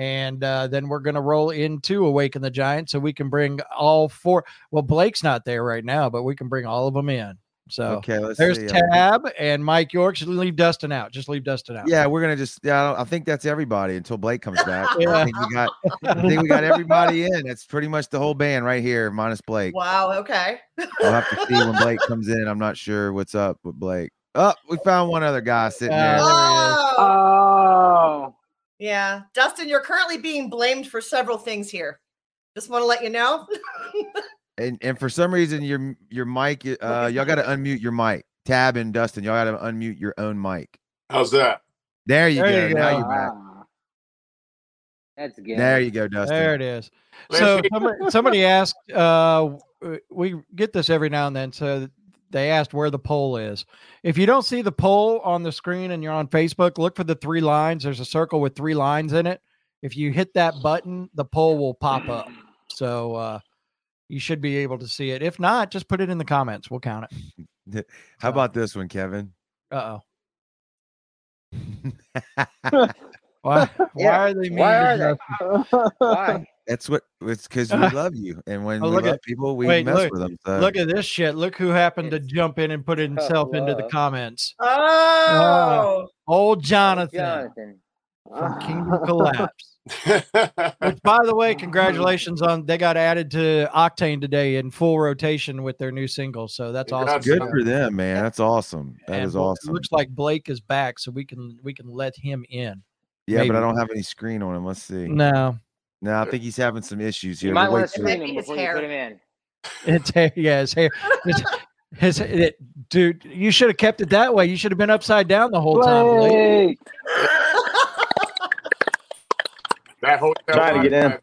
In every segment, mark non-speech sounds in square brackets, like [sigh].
and uh, then we're going to roll into Awaken the Giant so we can bring all four. Well, Blake's not there right now, but we can bring all of them in. So Okay, let's there's see. uh, Tab and Mike York. Just leave Dustin out. Just leave Dustin out. Yeah, we're gonna just. Yeah, I, don't- I think that's everybody until Blake comes back. [laughs] Yeah. I think we got. I think we got everybody in. That's pretty much the whole band right here, minus Blake. Wow. Okay. I'll have to see when Blake comes in. I'm not sure what's up with Blake. Oh, we found one other guy sitting Uh, there. Oh, yeah. Dustin, you're currently being blamed for several things here. Just want to let you know. [laughs] And and for some reason your your mic, uh, y'all got to unmute your mic. Tab and Dustin, y'all got to unmute your own mic. How's that? There you There go. you Now go. you're back. That's good. There you go, Dustin. There it is. So somebody, somebody asked, uh, we get this every now and then. So they asked where the poll is. If you don't see the poll on the screen and you're on Facebook, look for the three lines. There's a circle with three lines in it. If you hit that button, the poll will pop up. So uh, you should be able to see it. If not, just put it in the comments. We'll count it. [laughs] How about this one, Kevin? Uh oh. [laughs] Why? Why [laughs] Yeah, are they? mean why are they? Why? That's what it's because we [laughs] love you, and when Oh, we look love at- people, we wait, mess look- with them. So. Look at this shit. Look who happened to jump in and put [laughs] oh, himself into the comments. Uh, oh. Old Jonathan, Jonathan. from Kingdom [laughs] Collapse. Which, by the way, congratulations on they got added to Octane today in full rotation with their new single. So that's awesome. Congrats. Good for them, man. That's awesome. That And is awesome. It looks like Blake is back, so we can we can let him in. yeah, but. I don't have any screen on him. Let's see. No, No, I think he's having some issues here. You here. might We'll want to till- him his before you hair. put him in. [laughs] it's hair. Yeah, his hair. His, his it, dude, you should have kept it that way. You should have been upside down the whole time. Blake. [laughs] Blake. that hotel Trying to get in.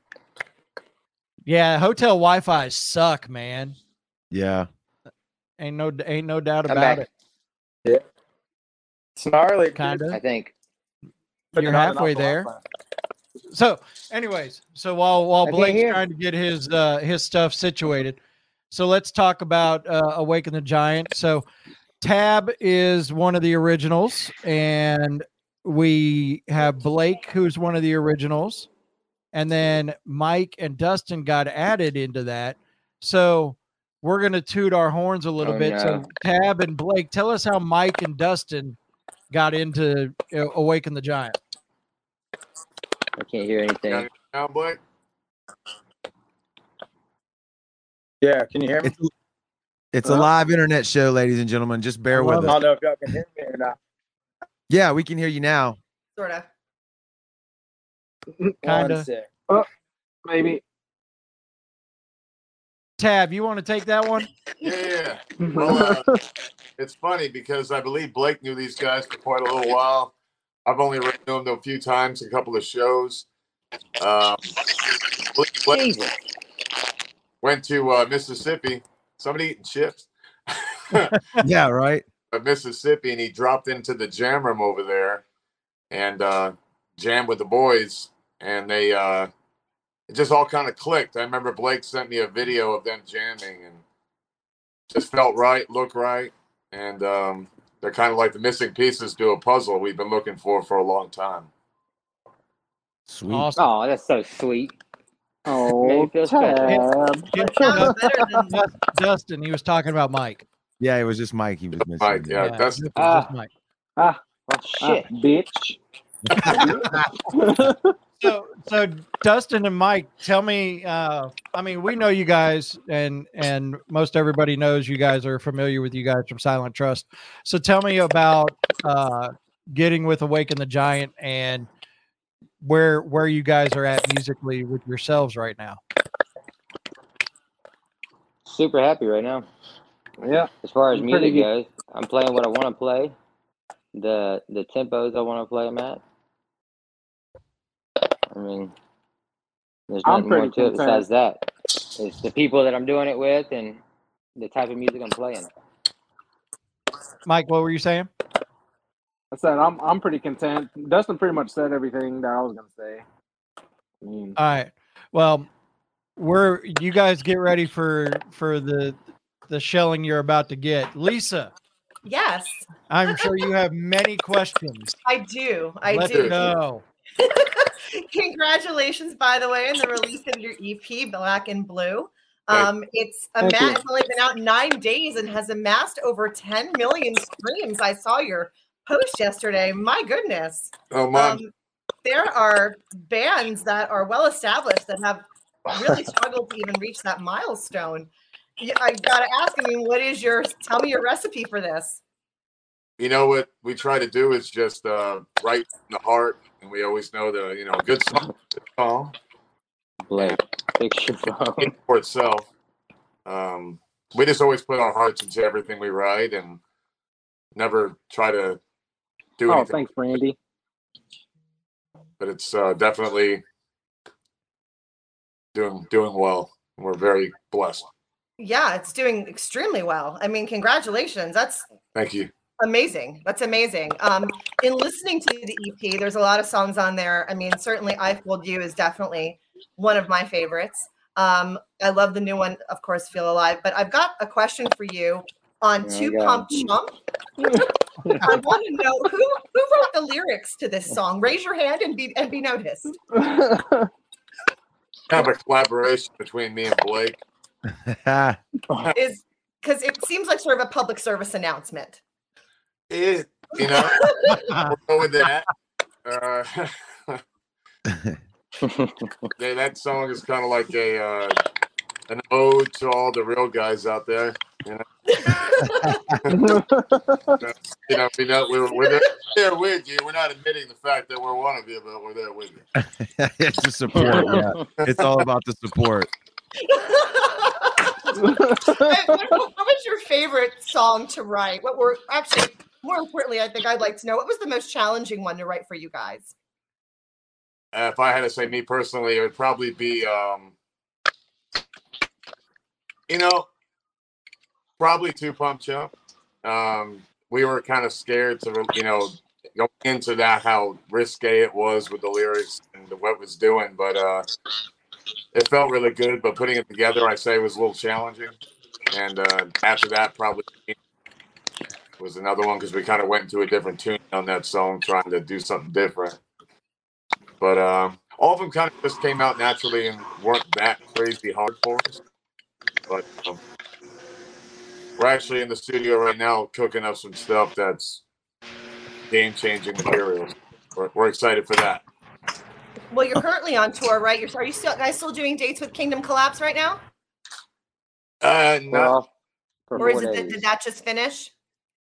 Yeah, hotel Wi-Fi suck, man. Yeah. Ain't no ain't no doubt I'm about back. it. It's gnarly. Kind of. I think. But You're halfway there. Wi-Fi. So, anyways, so while while Blake's trying to get his uh his stuff situated, so let's talk about uh, Awaken the Giant. So, Tab is one of the originals, and we have Blake, who's one of the originals, and then Mike and Dustin got added into that. So, we're gonna toot our horns a little Oh, bit. So. Tab and Blake, tell us how Mike and Dustin got into uh, Awaken the Giant. I can't hear anything. Now, Blake? Yeah, can you hear me? It's, it's a live internet show, ladies and gentlemen. Just bear with us. I us. don't know if y'all can hear me or not. Yeah, we can hear you now. Sort of. Kinda. Oh, maybe. Tab, you want to take that one? Yeah, yeah. Well, uh, [laughs] it's funny because I believe Blake knew these guys for quite a little while. I've only ran into them a few times, a couple of shows. Um, Blake, Blake went to uh, Mississippi. Somebody eating chips. [laughs] Yeah, right. [laughs] of Mississippi, and he dropped into the jam room over there and uh, jammed with the boys, and they uh, it just all kind of clicked. I remember Blake sent me a video of them jamming, and just felt right, looked right, and um, they're kind of like the missing pieces to a puzzle we've been looking for for a long time. Sweet. Awesome. Oh, that's so sweet. Oh, Made me tab. It sounds better than Dust- Dustin, he was talking about Mike. Yeah, it was just Mike he was missing. Mike, yeah, it that's was just Ah. Mike. Oh, Ah, shit. bitch. [laughs] [laughs] So, so Dustin and Mike, tell me. Uh, I mean, we know you guys, and and most everybody knows you guys are familiar with you guys from Silent Trust. So, tell me about uh, getting with Awaken the Giant and where where you guys are at musically with yourselves right now. Super happy right now. yeah. As far as I'm music goes, I'm playing what I want to play. The the tempos I want to play them at. I mean, there's nothing more pretty to it besides that. It's the people that I'm doing it with and the type of music I'm playing. Mike, what were you saying? I said I'm I'm pretty content. Dustin pretty much said everything that I was gonna say. I mean, All right. Well, we're you guys get ready for for the the shelling you're about to get. Lisa, Yes, I'm sure you have many questions. [laughs] I do. I Let's do. go. [laughs] [laughs] Congratulations, by the way, on the release of your EP, Black and Blue. Um, it's Thank amassed, it's only been out nine days and has amassed over 10 million streams. I saw your post yesterday. My goodness. Oh, mom. Um, there are bands that are well established that have really [laughs] struggled to even reach that milestone. I gotta ask. I mean, what is your? Tell me your recipe for this. You know what we try to do is just uh, write from the heart, and we always know the you know a good song, good song Blake, fix your phone. for itself. Um, we just always put our hearts into everything we write, and never try to do Oh, anything. thanks, Brandy. But it's uh, definitely doing doing well. We're very blessed. Yeah, it's doing extremely well. I mean, congratulations. That's Thank you. Amazing. That's amazing. Um, in listening to the EP, there's a lot of songs on there. I mean, certainly "I Fooled You" is definitely one of my favorites. Um, I love the new one, of course, "Feel Alive." But I've got a question for you on Oh, "Two God. Pump Chump." I want to know who who wrote the lyrics to this song. Raise your hand and be and be noticed. [laughs] Kind of a collaboration between me and Blake. Is because it seems like sort of a public service announcement. It, you know, [laughs] we'll go with that. Uh, [laughs] yeah, that song is kind of like a uh, an ode to all the real guys out there. You know, [laughs] you know, we know we're, we're there, there with you. We're not admitting the fact that we're one of you, but we're there with you. it's the support. Yeah, it's all about the support. what, what- what was your favorite song to write? What were actually more importantly, I think I'd like to know what was the most challenging one to write for you guys? Uh, if I had to say me personally, it would probably be, um, you know, probably two pump chump. Um, we were kind of scared to, you know, go into that how risque it was with the lyrics and what was doing, but uh, it felt really good. But putting it together, I say, was a little challenging. And uh, after that, probably was another one because we kind of went into a different tune on that song, trying to do something different. But um, all of them kind of just came out naturally and weren't that crazy hard for us. But um, we're actually in the studio right now cooking up some stuff that's game changing materials. We're, we're excited for that. Well, you're currently on tour, right? You're are you still guys still doing dates with Kingdom Collapse right now? Uh, We're not off for Or is it did, days. did that just finish?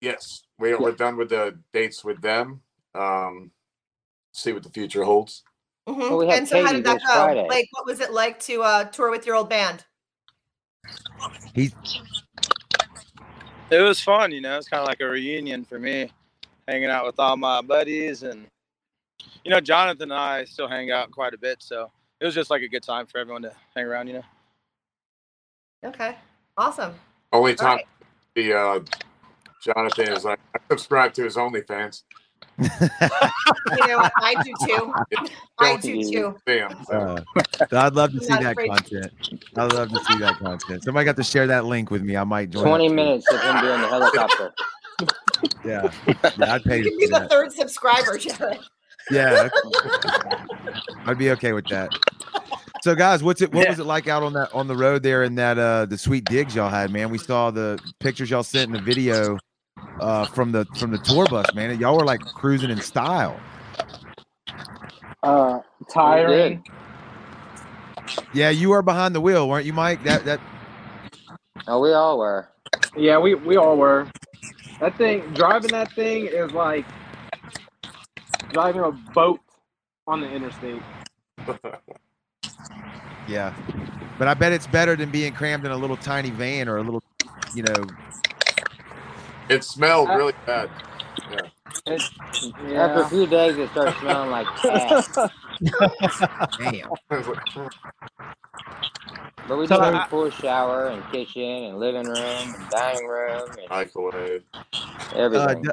Yes. We, we're done with the dates with them. Um, see what the future holds. Mhm. Well, we and so how did that go? Friday. Like what was it like to uh tour with your old band? He's it was fun, you know. It's kind of like a reunion for me, hanging out with all my buddies, and you know, Jonathan and I still hang out quite a bit. So it was just like a good time for everyone to hang around, you know. Okay. Awesome. Only All time right. the uh, Jonathan is like, I subscribe to his OnlyFans. You know what? I do too. I do too. See him. So. Uh, I'd love to see that afraid. content. I'd love to see that content. Somebody got to share that link with me. I might join. Twenty too. minutes of him doing the helicopter. [laughs] Yeah, yeah, I'd pay You to can be see the that. third subscriber, [laughs] Jared. Yeah, I'd be okay with that. So, guys, what's it? What Yeah. was it like out on that on the road there in that uh the sweet digs y'all had, man? We saw the pictures y'all sent in the video uh from the from the tour bus, man. Y'all were like cruising in style. Uh, tiring. Yeah, you were behind the wheel, weren't you, Mike? That that Oh, we all were. Yeah, we we all were. That thing, driving that thing is like driving a boat on the interstate. [laughs] yeah. But I bet it's better than being crammed in a little tiny van or a little, you know. It smelled really bad. It, After a few days, it started smelling like ass. [laughs] Damn. [laughs] But we So did have I- a full shower and kitchen and living room and dining room and Microwave. Uh, everything.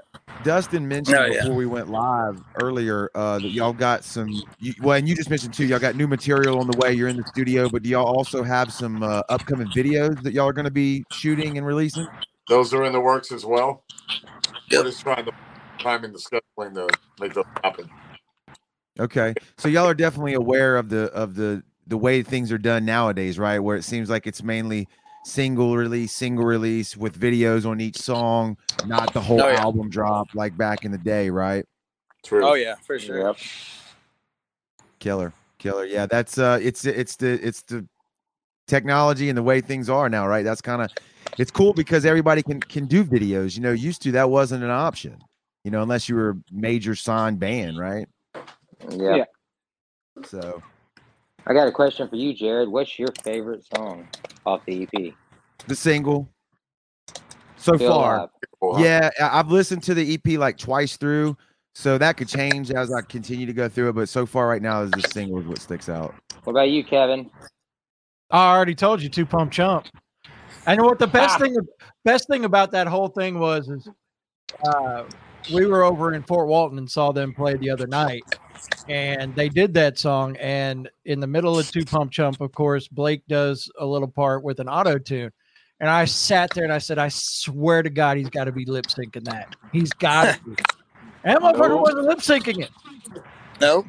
Dustin mentioned Oh, yeah. before we went live earlier uh, that y'all got some. You, well, and you just mentioned too. Y'all got new material on the way. You're in the studio, but do y'all also have some uh, upcoming videos that y'all are going to be shooting and releasing? Those are in the works as well. We're just trying to time and the scheduling to make those happen. Okay, so y'all are definitely aware of the of the the way things are done nowadays, right? Where it seems like it's mainly single release, single release with videos on each song, not the whole Oh, yeah. album drop like back in the day, right? True. Oh yeah, for sure. Yep. Killer, killer. Yeah, that's uh, it's it's the it's the technology and the way things are now, right? That's kind of it's cool because everybody can can do videos. You know, used to that wasn't an option. You know, unless you were a major signed band, right? Yeah. Yeah. So I got a question for you, Jared. What's your favorite song off the EP? the single so Feel far. Alive. Yeah, I- I've listened to the EP like twice through, so that could change as I continue to go through it. But so far, right now, is the single is what sticks out. What about you, Kevin? I already told you, two pump chump. And what the Ah. best thing, best thing about that whole thing was, is uh, we were over in Fort Walton and saw them play the other night, and they did that song. And in the middle of two pump chump, of course, Blake does a little part with an auto tune. And I sat there and I said, I swear to God, he's got to be lip syncing that. He's got to. be. And that motherfucker Nope. wasn't lip syncing it. Nope.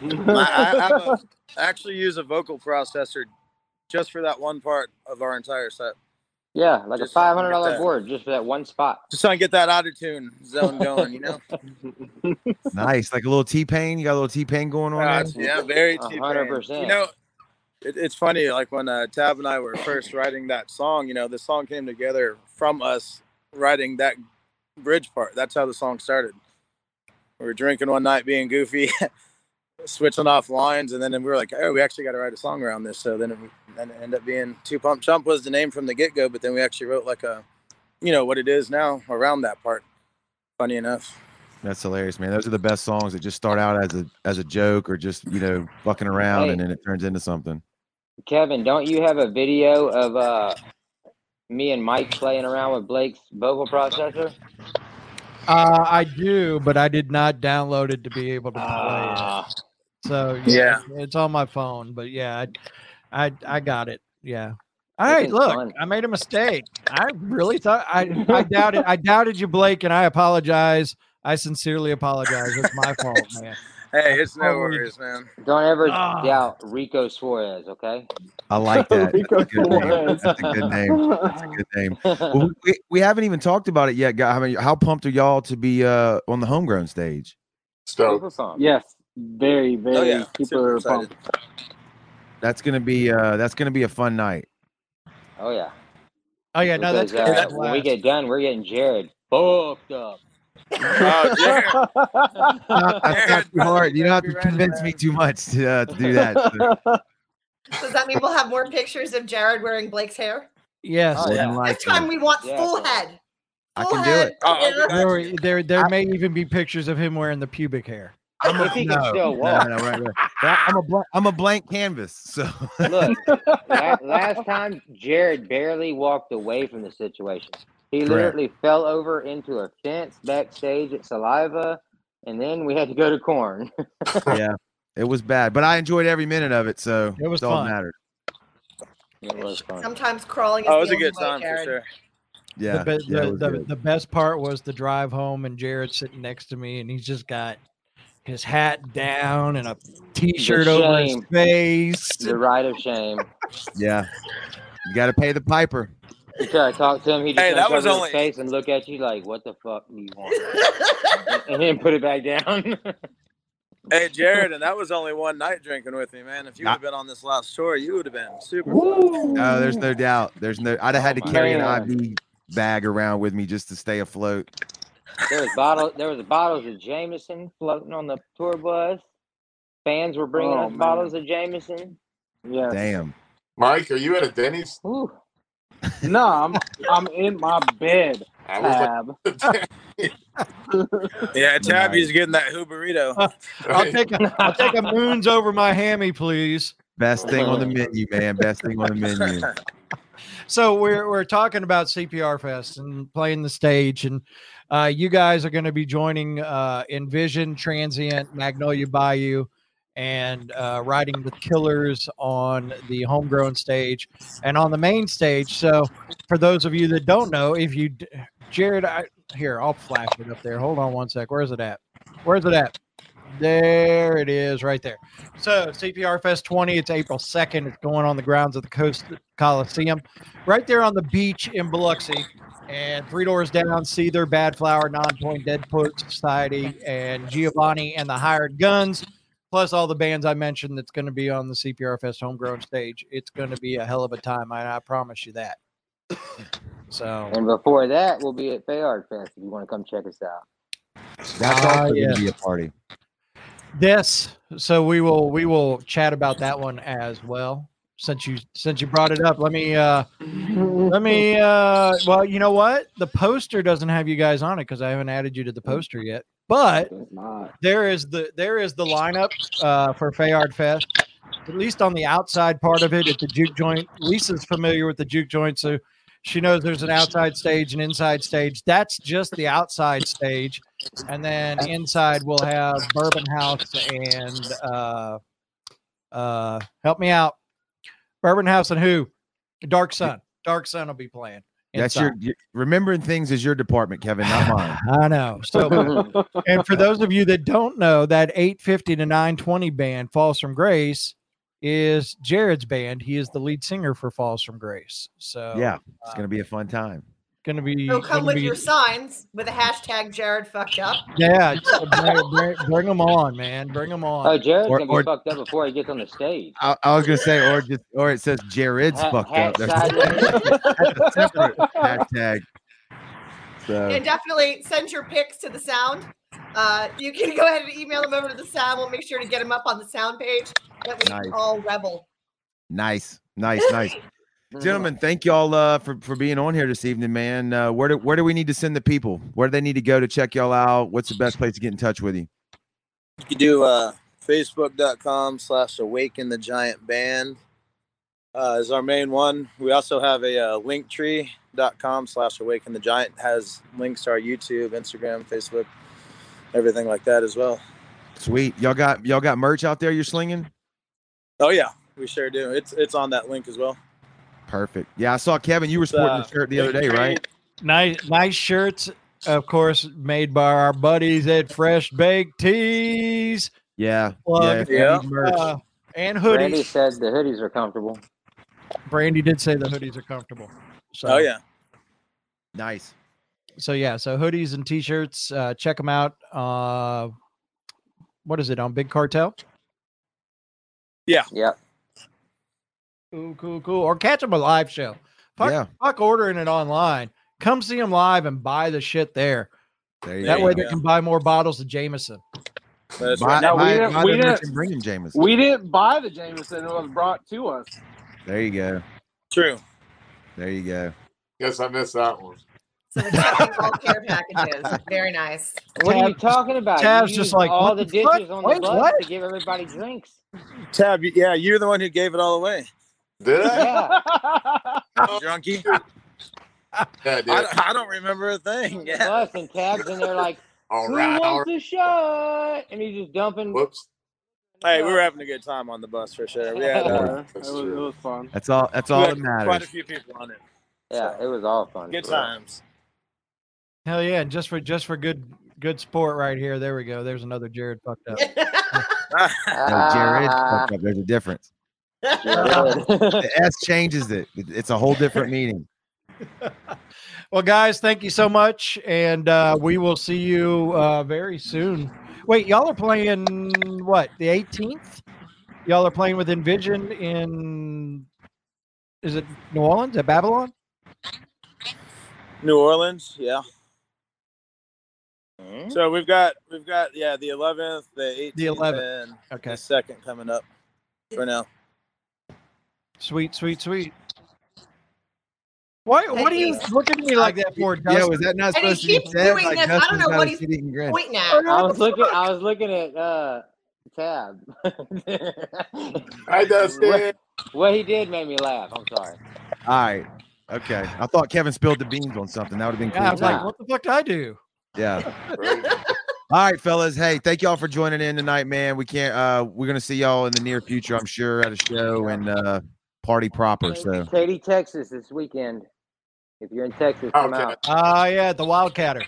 [laughs] I, I, have a, I actually use a vocal processor just for that one part of our entire set. Yeah, like Just a five hundred dollar board just for that one spot. Just trying to get that auto tune zone going, you know? [laughs] Nice, like a little T Pain. You got a little T Pain going on. Uh, there? yeah, very A cheap. hundred You know, it, it's funny. Like when uh, Tab and I were first writing that song, you know, the song came together from us writing that bridge part. That's how the song started. We were drinking one night, being goofy, [laughs] switching off lines, and then we were like, "Oh, we actually got to write a song around this." So then it, then it ended up being Two Pump Chump was the name from the get go, but then we actually wrote like a, you know, what it is now around that part. Funny enough. That's hilarious, man. Those are the best songs that just start out as a as a joke or just you know fucking around, Hey. and then it turns into something. Kevin, don't you have a video of uh me and Mike playing around with Blake's vocal processor? Uh, I do, but I did not download it to be able to play it. So Yeah. it's on my phone. But yeah, I, I, I got it. Yeah. All That right, look, fun. I made a mistake. I really thought I, I doubted, I doubted you, Blake, and I apologize. I sincerely apologize. It's my [laughs] fault, man. Hey, it's no Oh, worries, man. don't ever Ah. doubt Rico Suarez, okay? I like [laughs] that. Rico That's a good name. Suarez. That's a good name. That's a good name. [laughs] Well, we, we haven't even talked about it yet, guy. I mean, how pumped are y'all to be uh on the homegrown stage? Stoked. Yes, very, very Oh yeah, super, super pumped. That's gonna be uh that's gonna be a fun night. Oh yeah. Oh yeah, no, that's Because, gonna uh, be a when we get done, we're getting Jared fucked up. Oh, Jared. [laughs] Not- that's not too hard. You don't have to convince me too much to, uh, to do that. So, [laughs] Does that mean we'll have more pictures of Jared wearing Blake's hair? Yes. Oh, yeah. than Next time we want Yeah, full so- head. I Full can do it. Oh, I'll hair. be There, there, there may even be pictures of him wearing the pubic hair. I'm If he can still walk. no, right, right. I'm a blank, I'm a blank canvas. So Look, [laughs] la- last time Jared barely walked away from the situation. He Correct. literally fell over into a fence backstage at Saliva, and then we had to go to Korn. [laughs] yeah, it was bad, but I enjoyed every minute of it. So It was that's all that mattered. it was fun. Sometimes crawling is Oh, it the was a good way, time for sure. Yeah, the, be- yeah, the, the, the best part was the drive home and Jared sitting next to me and he's just got his hat down and a t-shirt over his face. The ride of shame. yeah. You got to pay the piper. You try to talk to him, he just Hey, that was uncover his face and look at you like, "What the fuck do you want?" [laughs] and then put it back down. [laughs] Hey, Jared, and that was only one night drinking with me, man. If you would Not- have been on this last tour, you would have been super. Woo. No, oh, there's no doubt. There's no. I'd have had to Oh, carry man. an IV bag around with me just to stay afloat. There was bottle. There was bottles of Jameson floating on the tour bus. Fans were bringing Oh, us man. bottles of Jameson. Yeah. Damn. Mike, are you at a Denny's? Ooh. No, I'm I'm in my bed. I was Tab. [laughs] Yeah, Tabby's getting that Huberito. [laughs] I'll take a, I'll take a moons over my hammy, please. Best thing on the [laughs] menu, man. Best thing on the menu. So we're we're talking about CPR Fest and playing the stage, and uh, you guys are going to be joining uh, Envision, Transient, Magnolia Bayou, and uh, riding with Killers on the homegrown stage and on the main stage. So for those of you that don't know, if you, Jared, I, here I'll flash it up there. Hold on one sec. Where's it at? Where's it at? There it is, right there. So CPR Fest 20. It's April 2nd. It's going on the grounds of the Coast Coliseum, right there on the beach in Biloxi. And three doors down, Seether, Badflower, Non Point, Dead Poet Society, and Giovanni and the Hired Guns, plus all the bands I mentioned that's going to be on the CPR Fest homegrown stage. It's going to be a hell of a time. I, I promise you that. So And before that, we'll be at Fayard Fest if you want to come check us out. That's ah, also yeah. going to be a party. Yes. So we will we will chat about that one as well. Since you since you brought it up, let me uh let me uh well you know what? The poster doesn't have you guys on it because I haven't added you to the poster yet. But there is the there is the lineup uh for Fayard Fest. At least on the outside part of it at the juke joint. Lisa's familiar with the juke joint, so she knows there's an outside stage and inside stage. That's just the outside stage. And then inside we'll have Bourbon House and uh uh help me out. Bourbon House and who? Dark Sun. Dark Sun will be playing. That's inside. your, your remembering things is your department, Kevin, not [laughs] mine. I know. So [laughs] and for those of you that don't know, that 850 to 920 band, Falls from Grace, is Jared's band. He is the lead singer for Falls from Grace. So yeah, it's going to be a fun time. Gonna be So come with be- your signs with a hashtag Jared fucked up. yeah. [laughs] bring, bring, bring them on, man. Bring them on. Oh, Jared's Or- gonna be fucked up before he gets on the stage. I, I was going to say, or just, or it says Jared's Ha- fucked hat up. That's, that's a separate hashtag. So And definitely send your pics to the sound. Uh, you can go ahead and email them over to the sound. We'll make sure to get them up on the sound page that we Nice. all revel. nice, nice, nice. Gentlemen, thank y'all uh, for for being on here this evening, man. Uh, where do where do we need to send the people? Where do they need to go to check y'all out? What's the best place to get in touch with you? You can do uh, facebook.com slash awaken the giant band uh, is our main one. We also have a uh, linktree.com slash awaken the giant has links to our YouTube, Instagram, Facebook, everything like that as well. Sweet, y'all got y'all got merch out there you're slinging. Oh yeah, we sure do. It's it's on that link as well. Perfect. Yeah, I saw Kevin. You were sporting uh, the shirt the other day, right? Nice, nice shirts, of course, made by our buddies at Fresh Baked Tees. Yeah. Plug. Yeah. if Yeah. merch. Uh, and hoodies. hoodies. said the hoodies are comfortable. Brandy did say the hoodies are comfortable. So, Oh yeah. nice. So yeah, so hoodies and t-shirts. Uh, check them out. Uh, what is it on Big Cartel? Yep. Cool, cool, cool. Or catch them a live show. Fuck, Yeah. fuck ordering it online. Come see them live and buy the shit there. There you That go. way they can buy more bottles of Jameson. That's Buy, right. No, we didn't- buy we the didn't- bring him Jameson. We didn't buy the Jameson; it was brought to us. There you go. True. There you go. Guess I missed that one. So the different care packages. Very nice. What are you talking about? Tab's just like, all what the the fuck? ditches on the Wait, bus what? to give everybody drinks. Tab, yeah, you're the one who gave it all away. Did I? Yeah. [laughs] Drunkie. [laughs] Yeah, I I, don't- I don't remember a thing. The Yeah. bus and Tab's in there like, [laughs] All who right. Wants right. a shot? And he's just dumping. Whoops. Hey, we were having a good time on the bus for sure. We had uh, Yeah, it That's was, it was fun. That's all. That's all had that quite a few people on it. Yeah, it was all fun. Good for real. times. Hell yeah! And just for just for good good sport right here. There we go. There's another Jared fucked up. No, Jared, Ah, fuck up, there's a difference. Jared. [laughs] The S changes it. It- It's a whole different meaning. [laughs] Well, guys, thank you so much, and uh, we will see you uh, very soon. Wait, y'all are playing what? The 18th? Y'all are playing with Envision in? Is it New Orleans at Babylon? New Orleans, yeah. Hmm? So we've got we've got yeah the 11th, the 18th, The 11th. and Okay, the second coming up for now. Sweet, sweet, sweet. Why? What are you He's- looking at me like that for? Yeah, was that not supposed to be said? doing Like this. I don't know what he's shit-eating. Pointing at. I was looking. I was looking at uh, Tab. Hi, [laughs] Dustin. what he did made me laugh. I'm sorry. All right. Okay. I thought Kevin spilled the beans on something. That would have been cool. Yeah, I was like, what the fuck did I do? Yeah. All [laughs] right, fellas. Hey, thank y'all for joining in tonight, man. We can't uh we're gonna see y'all in the near future, I'm sure, at a show and uh party proper. So Katy, Texas this weekend. If you're in Texas, come Okay. out. Ah, yeah, the Wildcatter.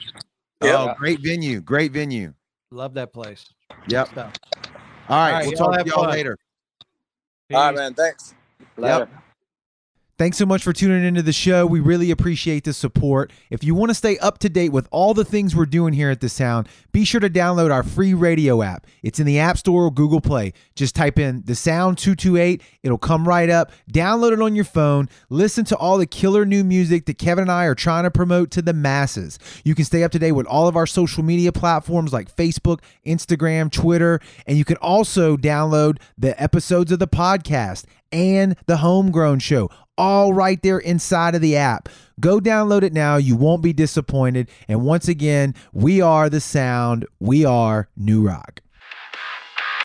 oh great venue, great venue. Love that place. Yep. All right, All right, we'll y'all talk to have y'all fun. later. All right, man. Thanks. Later. Thanks so much for tuning into the show. We really appreciate the support. If you want to stay up to date with all the things we're doing here at The Sound, be sure to download our free radio app. It's in the App Store or Google Play. Just type in The Sound 228, it'll come right up. Download it on your phone. Listen to all the killer new music that Kevin and I are trying to promote to the masses. You can stay up to date with all of our social media platforms like Facebook, Instagram, Twitter, and you can also download the episodes of the podcast and the Homegrown Show, all right there inside of the app. Go download it now. You won't be disappointed. And once again, we are the sound. We are New Rock.